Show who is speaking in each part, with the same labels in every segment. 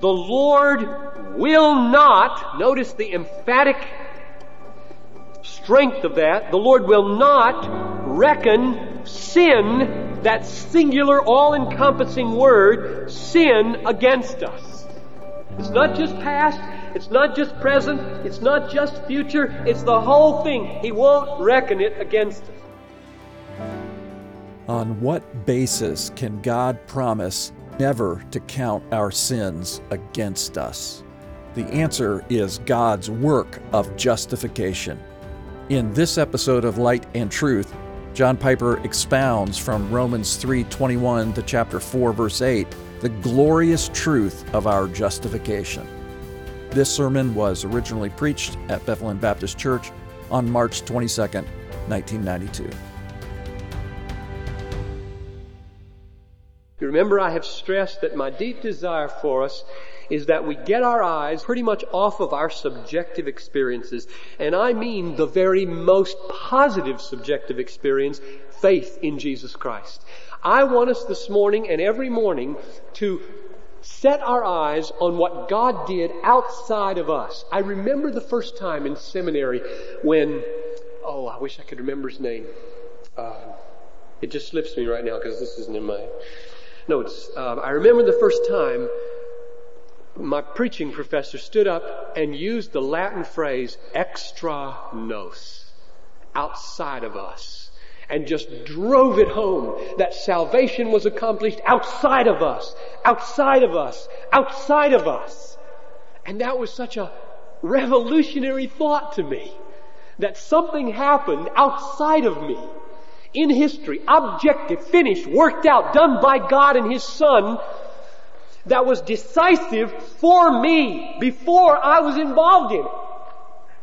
Speaker 1: The Lord will not, notice the emphatic strength of that, the Lord will not reckon sin, that singular, all encompassing word, sin against us. It's not just past, it's not just present, it's not just future, it's the whole thing. He won't reckon it against us.
Speaker 2: On what basis can God promise never to count our sins against us? The answer is God's work of justification. In this episode of Light and Truth, John Piper expounds from Romans 3:21 to chapter 4 verse 8 the glorious truth of our justification. This sermon was originally preached at Bethlehem Baptist Church on March 22, 1992.
Speaker 1: Remember, I have stressed that my deep desire for us is that we get our eyes pretty much off of our subjective experiences. And I mean the very most positive subjective experience, faith in Jesus Christ. I want us this morning and every morning to set our eyes on what God did outside of us. I remember the first time in seminary when, oh, I wish I could remember his name. Uh, it just slips me right now because this isn't in my notes. Um, I remember the first time my preaching professor stood up and used the Latin phrase extra nos, outside of us, and just drove it home that salvation was accomplished outside of us, outside of us, outside of us. And that was such a revolutionary thought to me that something happened outside of me in history, objective, finished, worked out, done by God and His Son, that was decisive for me before I was involved in it.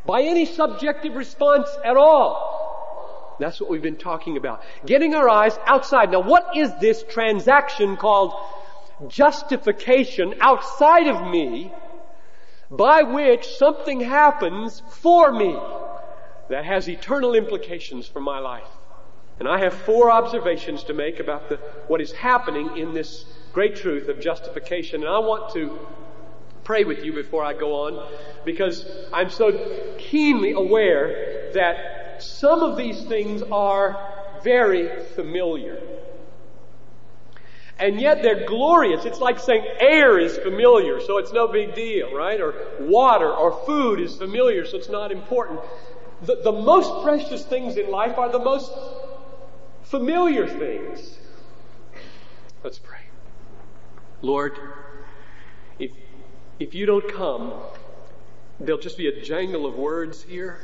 Speaker 1: By any subjective response at all. That's what we've been talking about. Getting our eyes outside. Now what is this transaction called justification outside of me by which something happens for me that has eternal implications for my life? And I have four observations to make about the, what is happening in this great truth of justification. And I want to pray with you before I go on because I'm so keenly aware that some of these things are very familiar. And yet they're glorious. It's like saying air is familiar, so it's no big deal, right? Or water or food is familiar, so it's not important. The, the most precious things in life are the most familiar things. Let's pray. Lord, if, if you don't come, there'll just be a jangle of words here.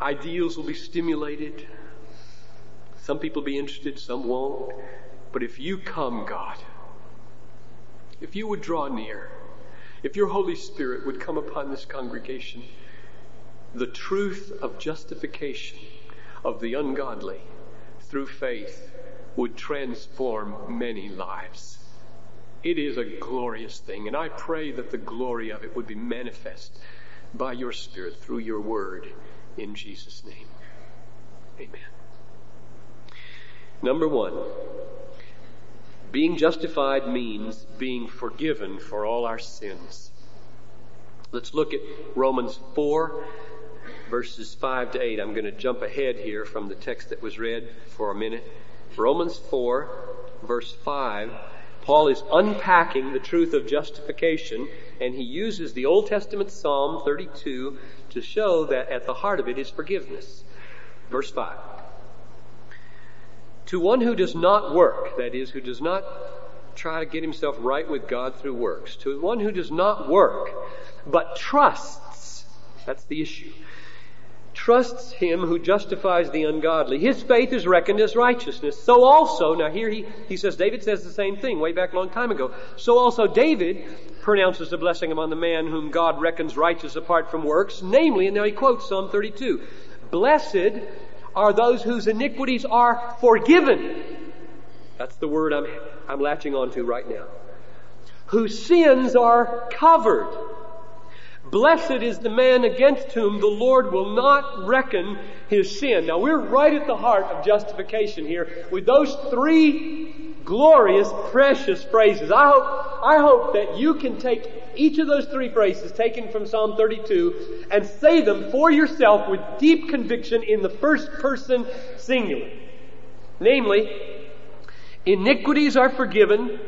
Speaker 1: Ideals will be stimulated. Some people be interested, some won't. But if you come, God, if you would draw near, if your Holy Spirit would come upon this congregation, the truth of justification of the ungodly through faith would transform many lives. It is a glorious thing, and I pray that the glory of it would be manifest by your Spirit through your word in Jesus' name. Amen. Number one, being justified means being forgiven for all our sins. Let's look at Romans 4 verses 5 to 8. I'm going to jump ahead here from the text that was read for a minute. Romans 4, verse 5. Paul is unpacking the truth of justification, and he uses the Old Testament Psalm 32 to show that at the heart of it is forgiveness. Verse 5. To one who does not work, that is, who does not try to get himself right with God through works, to one who does not work, but trusts, that's the issue, trusts him who justifies the ungodly. His faith is reckoned as righteousness. So also, now here he, he says, David says the same thing way back a long time ago. So also David pronounces the blessing upon the man whom God reckons righteous apart from works, namely, and now he quotes Psalm 32, Blessed are those whose iniquities are forgiven. That's the word I'm, I'm latching onto right now. Whose sins are covered. Blessed is the man against whom the Lord will not reckon his sin. Now we're right at the heart of justification here with those three glorious, precious phrases. I hope, I hope that you can take each of those three phrases taken from Psalm 32 and say them for yourself with deep conviction in the first person singular. Namely, iniquities are forgiven,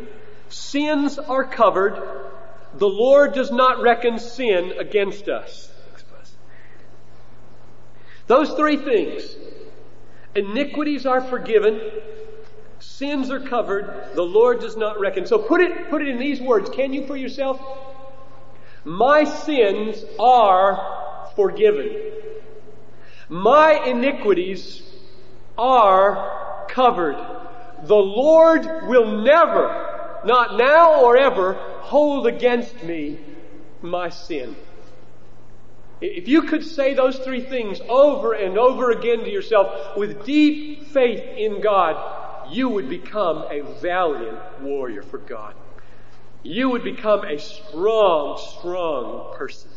Speaker 1: sins are covered, the Lord does not reckon sin against us. Those three things. Iniquities are forgiven, sins are covered, the Lord does not reckon. So put it, put it in these words. Can you for yourself? My sins are forgiven. My iniquities are covered. The Lord will never, not now or ever, hold against me my sin. If you could say those three things over and over again to yourself with deep faith in God, you would become a valiant warrior for God. You would become a strong, strong person.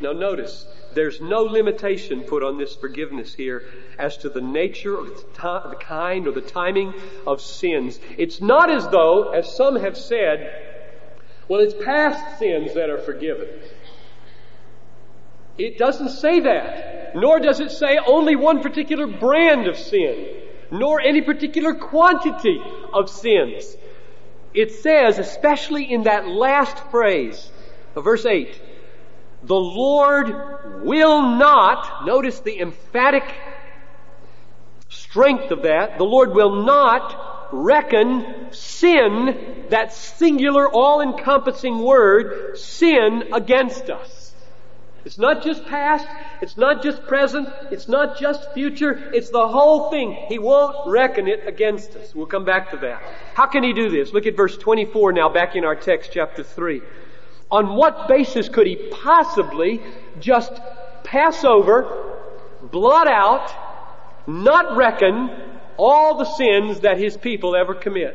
Speaker 1: Now notice, there's no limitation put on this forgiveness here as to the nature or the kind or the timing of sins. It's not as though, as some have said, well, it's past sins that are forgiven. It doesn't say that. Nor does it say only one particular brand of sin, nor any particular quantity of sins. It says, especially in that last phrase of verse 8, the Lord will not, notice the emphatic strength of that, the Lord will not reckon sin, that singular, all-encompassing word, sin against us. It's not just past, it's not just present, it's not just future, it's the whole thing. He won't reckon it against us. We'll come back to that. How can he do this? Look at verse 24 now, back in our text, chapter 3. On what basis could he possibly just pass over, blot out, not reckon all the sins that his people ever commit?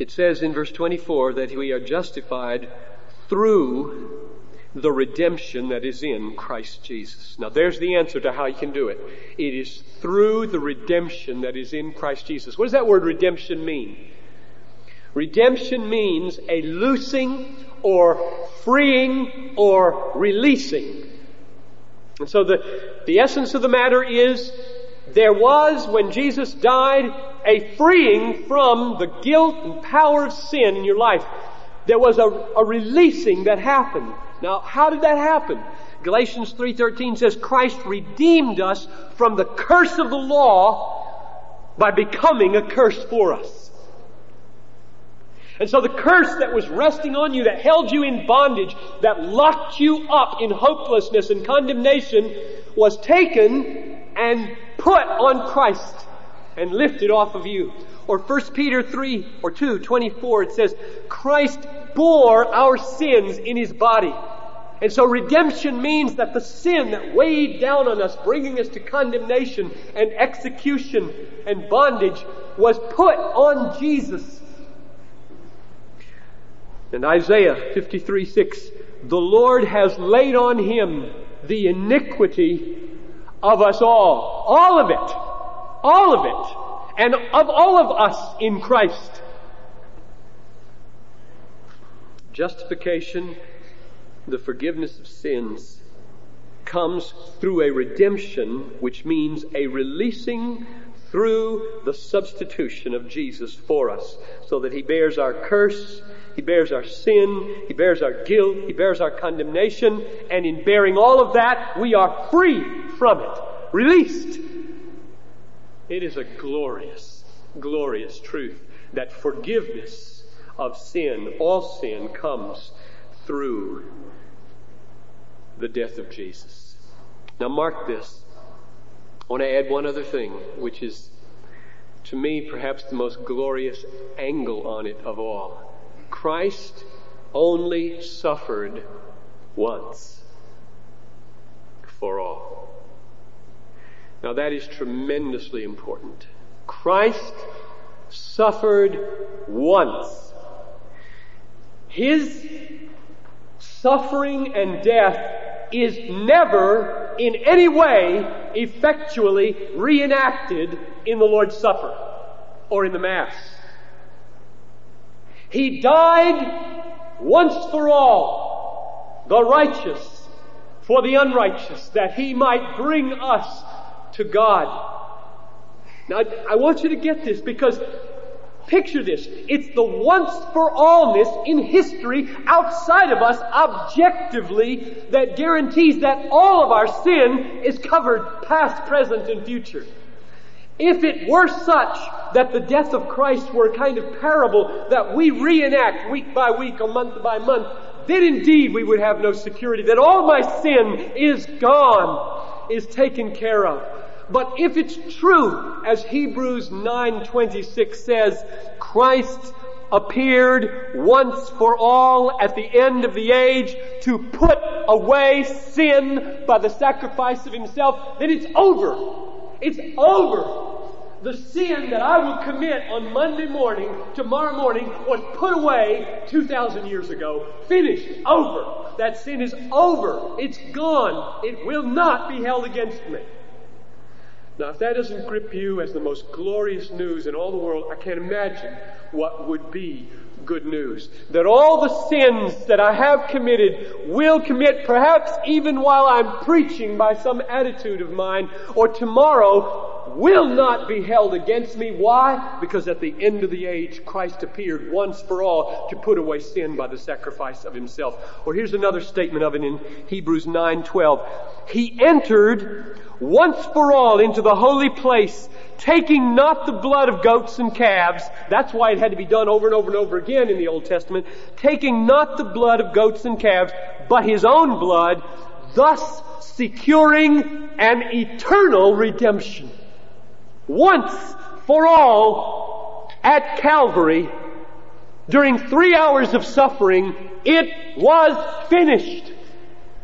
Speaker 1: It says in verse 24 that we are justified through the redemption that is in Christ Jesus. Now there's the answer to how you can do it. It is through the redemption that is in Christ Jesus. What does that word redemption mean? Redemption means a loosing or freeing or releasing. And so the, the essence of the matter is there was, when Jesus died, a freeing from the guilt and power of sin in your life there was a, a releasing that happened. Now, how did that happen? Galatians 3:13 says Christ redeemed us from the curse of the law by becoming a curse for us. And so the curse that was resting on you, that held you in bondage, that locked you up in hopelessness and condemnation, was taken and put on Christ and lifted off of you. Or 1 Peter 3 or 2, 24, it says, Christ bore our sins in His body. And so redemption means that the sin that weighed down on us, bringing us to condemnation and execution and bondage, was put on Jesus. In Isaiah 53 6, the Lord has laid on Him the iniquity of us all. All of it. All of it and of all of us in Christ. Justification, the forgiveness of sins, comes through a redemption, which means a releasing through the substitution of Jesus for us, so that He bears our curse, He bears our sin, He bears our guilt, He bears our condemnation, and in bearing all of that, we are free from it, released it is a glorious, glorious truth that forgiveness of sin, all sin, comes through the death of Jesus. Now, mark this. I want to add one other thing, which is, to me, perhaps the most glorious angle on it of all. Christ only suffered once for all. Now that is tremendously important. Christ suffered once. His suffering and death is never in any way effectually reenacted in the Lord's Supper or in the Mass. He died once for all, the righteous for the unrighteous, that he might bring us to God. Now, I want you to get this because Picture this. It's the once for allness in history outside of us objectively that guarantees that all of our sin is covered past, present, and future. If it were such that the death of Christ were a kind of parable that we reenact week by week or month by month, then indeed we would have no security that all my sin is gone, is taken care of. But if it's true, as Hebrews 9:26 says, Christ appeared once for all at the end of the age to put away sin by the sacrifice of himself, then it's over. It's over. The sin that I will commit on Monday morning, tomorrow morning, was put away 2,000 years ago. Finished. Over. That sin is over. It's gone. It will not be held against me. Now, if that doesn't grip you as the most glorious news in all the world, I can't imagine what would be good news. That all the sins that I have committed will commit, perhaps even while I'm preaching by some attitude of mine, or tomorrow, will not be held against me. Why? Because at the end of the age, Christ appeared once for all to put away sin by the sacrifice of himself. Or here's another statement of it in Hebrews 9:12. He entered once for all into the holy place, taking not the blood of goats and calves. That's why it had to be done over and over and over again in the Old Testament. Taking not the blood of goats and calves, but his own blood, thus securing an eternal redemption. Once for all at Calvary, during three hours of suffering, it was finished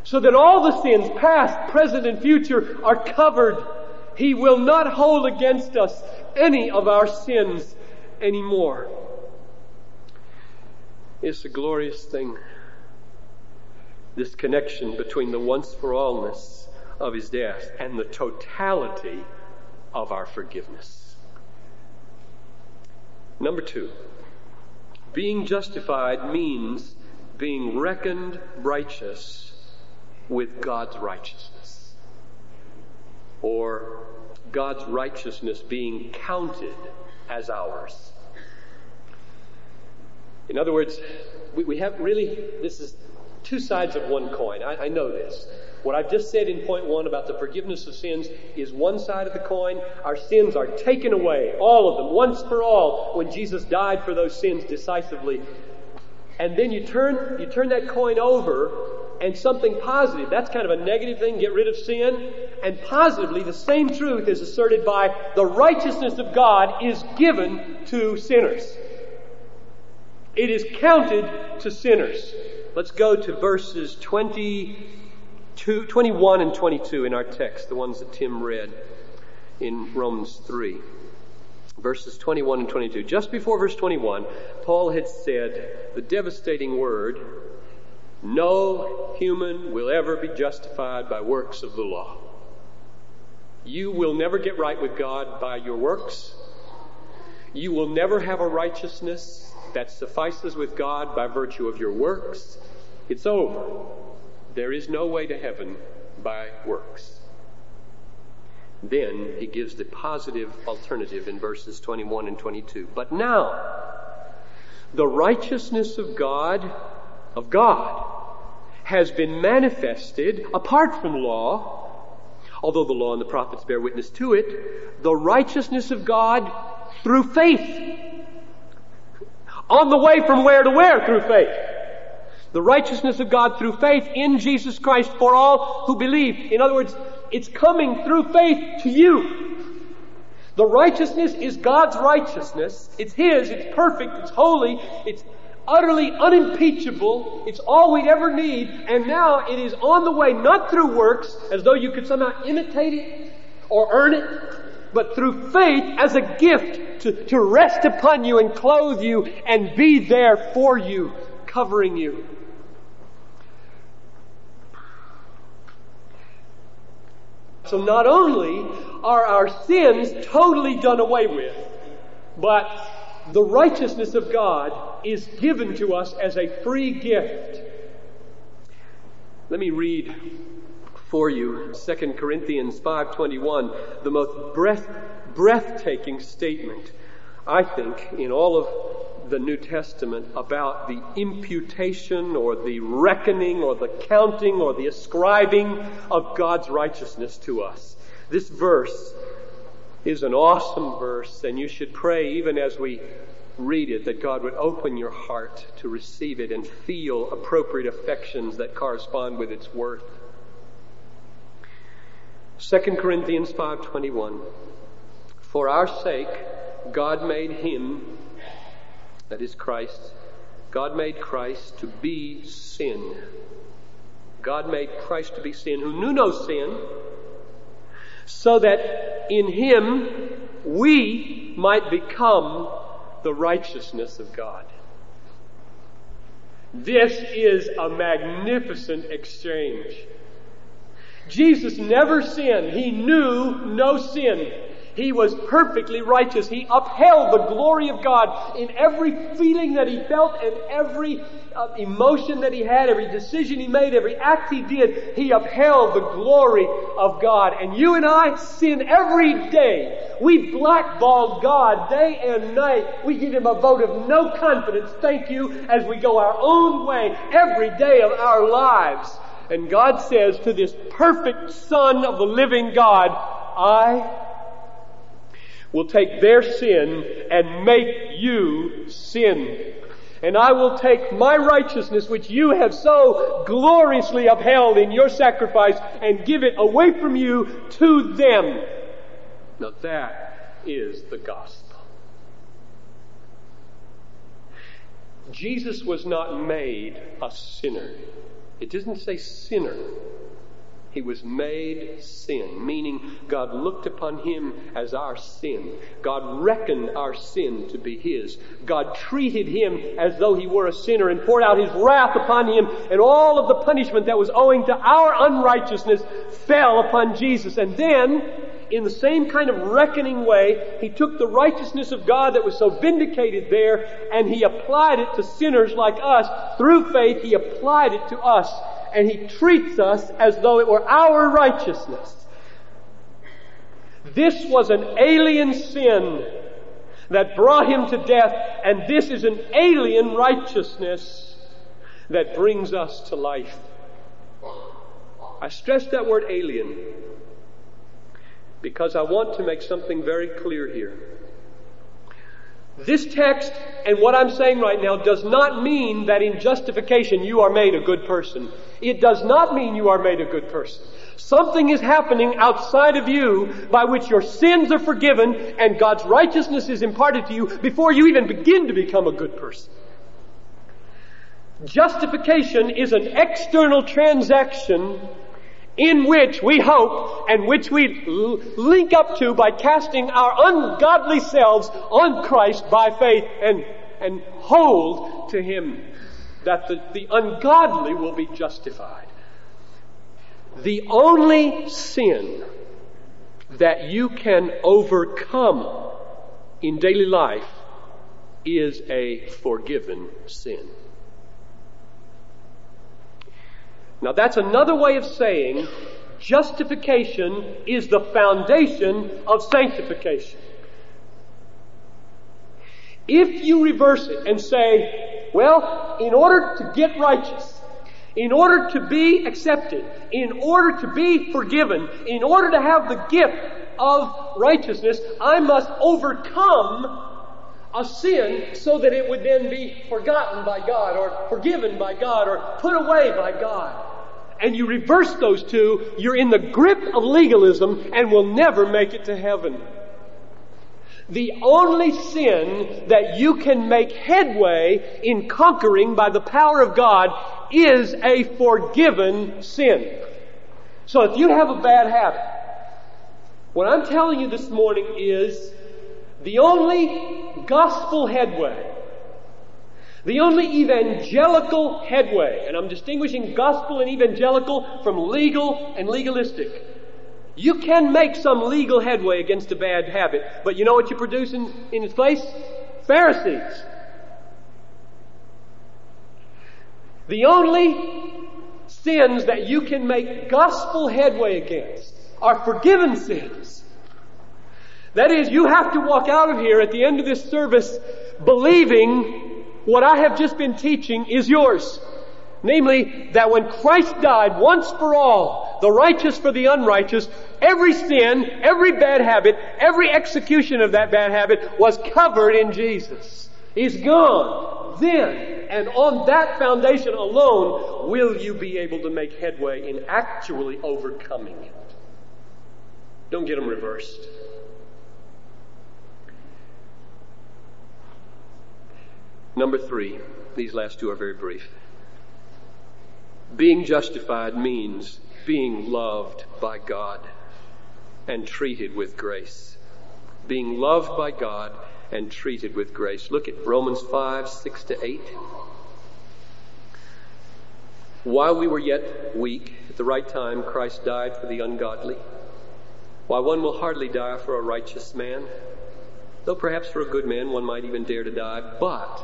Speaker 1: so that all the sins, past, present, and future, are covered. He will not hold against us any of our sins anymore. It's a glorious thing. This connection between the once for allness of his death and the totality of our forgiveness. Number two, being justified means being reckoned righteous with God's righteousness. Or God's righteousness being counted as ours. In other words, we, we have really, this is two sides of one coin. I, I know this. What I've just said in point one about the forgiveness of sins is one side of the coin. Our sins are taken away, all of them, once for all, when Jesus died for those sins decisively. And then you turn, you turn that coin over and something positive. That's kind of a negative thing, get rid of sin. And positively, the same truth is asserted by the righteousness of God is given to sinners. It is counted to sinners. Let's go to verses 22, 21 and 22 in our text, the ones that Tim read in Romans 3. Verses 21 and 22. Just before verse 21, Paul had said the devastating word, no human will ever be justified by works of the law. You will never get right with God by your works. You will never have a righteousness that suffices with God by virtue of your works. It's over. There is no way to heaven by works. Then he gives the positive alternative in verses 21 and 22. But now, the righteousness of God, of God, has been manifested apart from law, although the law and the prophets bear witness to it, the righteousness of God through faith. On the way from where to where through faith. The righteousness of God through faith in Jesus Christ for all who believe. In other words, it's coming through faith to you. The righteousness is God's righteousness. It's His. It's perfect. It's holy. It's utterly unimpeachable. It's all we'd ever need. And now it is on the way, not through works, as though you could somehow imitate it or earn it, but through faith as a gift to, to rest upon you and clothe you and be there for you, covering you. So not only are our sins totally done away with, but the righteousness of God is given to us as a free gift. Let me read for you 2 Corinthians 5:21, the most breath, breathtaking statement I think in all of the New Testament about the imputation or the reckoning or the counting or the ascribing of God's righteousness to us. This verse is an awesome verse, and you should pray even as we read it that God would open your heart to receive it and feel appropriate affections that correspond with its worth. 2 Corinthians 5:21 For our sake God made him that is Christ God made Christ to be sin. God made Christ to be sin who knew no sin so that in him we might become the righteousness of God. This is a magnificent exchange. Jesus never sinned. He knew no sin. He was perfectly righteous. He upheld the glory of God in every feeling that he felt and every uh, emotion that he had, every decision he made, every act he did. He upheld the glory of God. And you and I sin every day. We blackball God day and night. We give him a vote of no confidence. Thank you as we go our own way every day of our lives. And God says to this perfect Son of the living God, I will take their sin and make you sin. And I will take my righteousness, which you have so gloriously upheld in your sacrifice, and give it away from you to them. Now that is the gospel. Jesus was not made a sinner. It doesn't say sinner. He was made sin, meaning God looked upon him as our sin. God reckoned our sin to be his. God treated him as though he were a sinner and poured out his wrath upon him, and all of the punishment that was owing to our unrighteousness fell upon Jesus. And then, in the same kind of reckoning way, he took the righteousness of God that was so vindicated there and he applied it to sinners like us. Through faith, he applied it to us and He treats us as though it were our righteousness. This was an alien sin that brought Him to death, and this is an alien righteousness that brings us to life. I stress that word alien because I want to make something very clear here. This text and what I'm saying right now does not mean that in justification you are made a good person. It does not mean you are made a good person. Something is happening outside of you by which your sins are forgiven and God's righteousness is imparted to you before you even begin to become a good person. Justification is an external transaction in which we hope and which we l- link up to by casting our ungodly selves on Christ by faith and, and hold to Him that the, the ungodly will be justified. The only sin that you can overcome in daily life is a forgiven sin. Now that's another way of saying justification is the foundation of sanctification. If you reverse it and say, well, in order to get righteous, in order to be accepted, in order to be forgiven, in order to have the gift of righteousness, I must overcome a sin so that it would then be forgotten by God or forgiven by God or put away by God. And you reverse those two, you're in the grip of legalism and will never make it to heaven. The only sin that you can make headway in conquering by the power of God is a forgiven sin. So if you have a bad habit, what I'm telling you this morning is the only gospel headway, the only evangelical headway, and I'm distinguishing gospel and evangelical from legal and legalistic. You can make some legal headway against a bad habit, but you know what you produce in, in its place? Pharisees. The only sins that you can make gospel headway against are forgiven sins. That is, you have to walk out of here at the end of this service believing what I have just been teaching is yours. Namely, that when Christ died once for all, the righteous for the unrighteous, every sin, every bad habit, every execution of that bad habit was covered in Jesus. He's gone. Then, and on that foundation alone, will you be able to make headway in actually overcoming it. Don't get them reversed. Number three, these last two are very brief. Being justified means being loved by God and treated with grace. Being loved by God and treated with grace. Look at Romans 5, 6 to 8. While we were yet weak, at the right time, Christ died for the ungodly. While one will hardly die for a righteous man, though perhaps for a good man one might even dare to die, but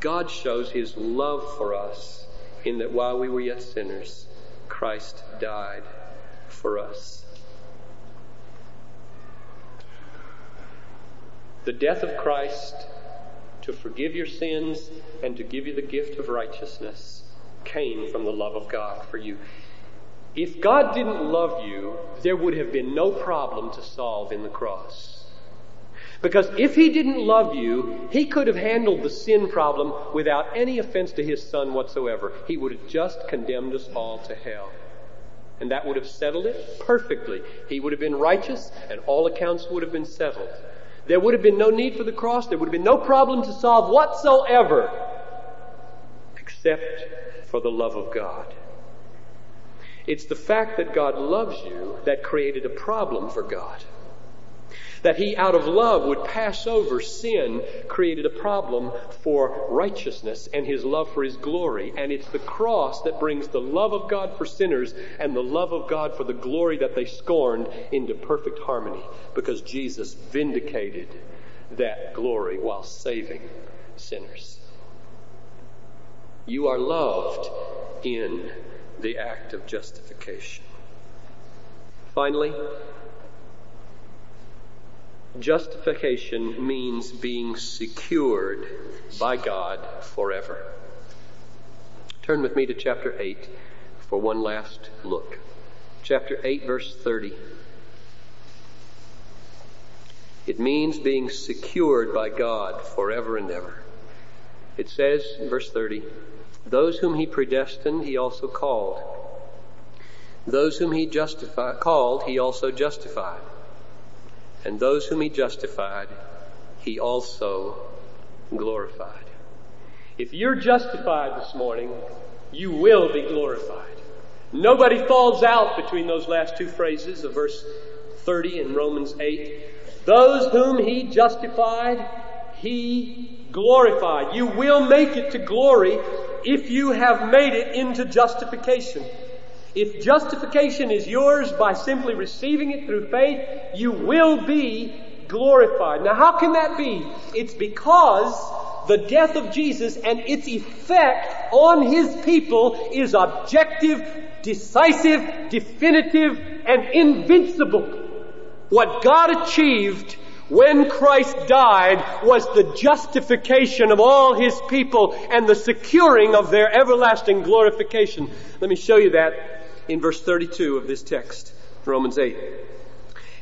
Speaker 1: God shows his love for us in that while we were yet sinners, Christ died for us. The death of Christ to forgive your sins and to give you the gift of righteousness came from the love of God for you. If God didn't love you, there would have been no problem to solve in the cross. Because if he didn't love you, he could have handled the sin problem without any offense to his son whatsoever. He would have just condemned us all to hell. And that would have settled it perfectly. He would have been righteous, and all accounts would have been settled. There would have been no need for the cross. There would have been no problem to solve whatsoever, except for the love of God. It's the fact that God loves you that created a problem for God. That he, out of love, would pass over sin created a problem for righteousness and his love for his glory. And it's the cross that brings the love of God for sinners and the love of God for the glory that they scorned into perfect harmony because Jesus vindicated that glory while saving sinners. You are loved in the act of justification. Finally, Justification means being secured by God forever. Turn with me to chapter 8 for one last look. Chapter 8, verse 30. It means being secured by God forever and ever. It says verse 30, Those whom he predestined, he also called. Those whom he justified, called, he also justified. And those whom he justified, he also glorified. If you're justified this morning, you will be glorified. Nobody falls out between those last two phrases of verse 30 in Romans 8. Those whom he justified, he glorified. You will make it to glory if you have made it into justification. If justification is yours by simply receiving it through faith, you will be glorified. Now, how can that be? It's because the death of Jesus and its effect on His people is objective, decisive, definitive, and invincible. What God achieved when Christ died was the justification of all His people and the securing of their everlasting glorification. Let me show you that in verse 32 of this text, Romans 8.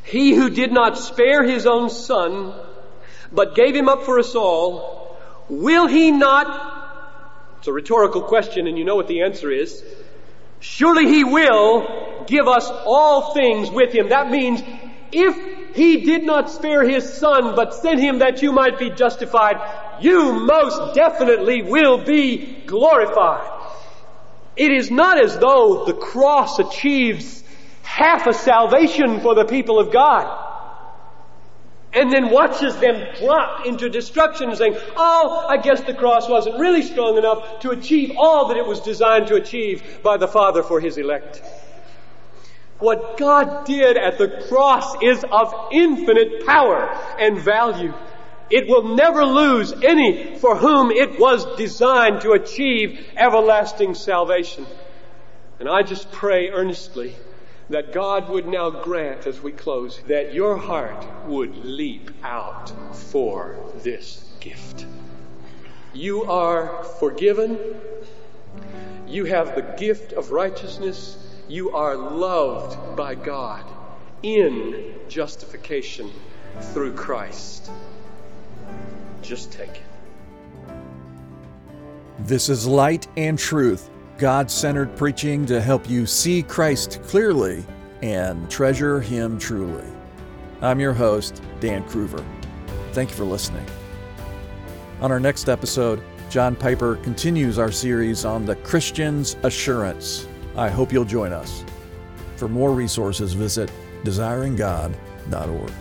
Speaker 1: He who did not spare his own son, but gave him up for us all, will he not? It's a rhetorical question, and you know what the answer is. Surely he will give us all things with him. That means if he did not spare his son, but sent him that you might be justified, you most definitely will be glorified. It is not as though the cross achieves half a salvation for the people of God and then watches them drop into destruction and saying, Oh, I guess the cross wasn't really strong enough to achieve all that it was designed to achieve by the Father for His elect. What God did at the cross is of infinite power and value. It will never lose any for whom it was designed to achieve everlasting salvation. And I just pray earnestly that God would now grant as we close that your heart would leap out for this gift. You are forgiven. You have the gift of righteousness. You are loved by God in justification through Christ. Just take it.
Speaker 2: This is Light and Truth, God centered preaching to help you see Christ clearly and treasure Him truly. I'm your host, Dan Kruver. Thank you for listening. On our next episode, John Piper continues our series on the Christian's assurance. I hope you'll join us. For more resources, visit desiringgod.org.